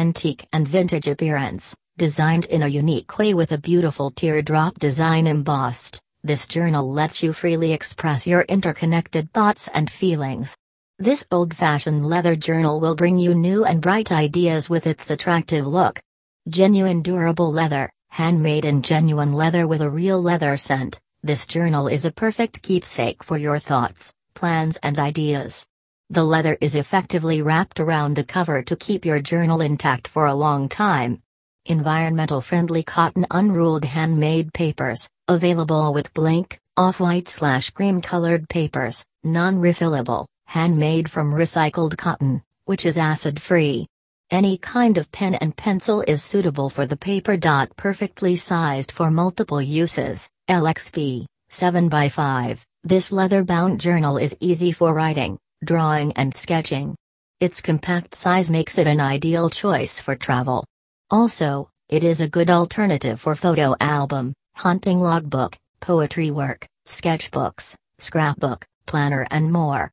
antique and vintage appearance, designed in a unique way with a beautiful teardrop design embossed. This journal lets you freely express your interconnected thoughts and feelings. This old fashioned leather journal will bring you new and bright ideas with its attractive look. Genuine durable leather, handmade in genuine leather with a real leather scent, this journal is a perfect keepsake for your thoughts, plans, and ideas. The leather is effectively wrapped around the cover to keep your journal intact for a long time. Environmental friendly cotton unruled handmade papers, available with blank, off white slash cream colored papers, non refillable handmade from recycled cotton, which is acid free. Any kind of pen and pencil is suitable for the paper. dot, Perfectly sized for multiple uses, LXP, 7x5. This leather bound journal is easy for writing, drawing, and sketching. Its compact size makes it an ideal choice for travel. Also, it is a good alternative for photo album, hunting logbook, poetry work, sketchbooks, scrapbook, planner, and more.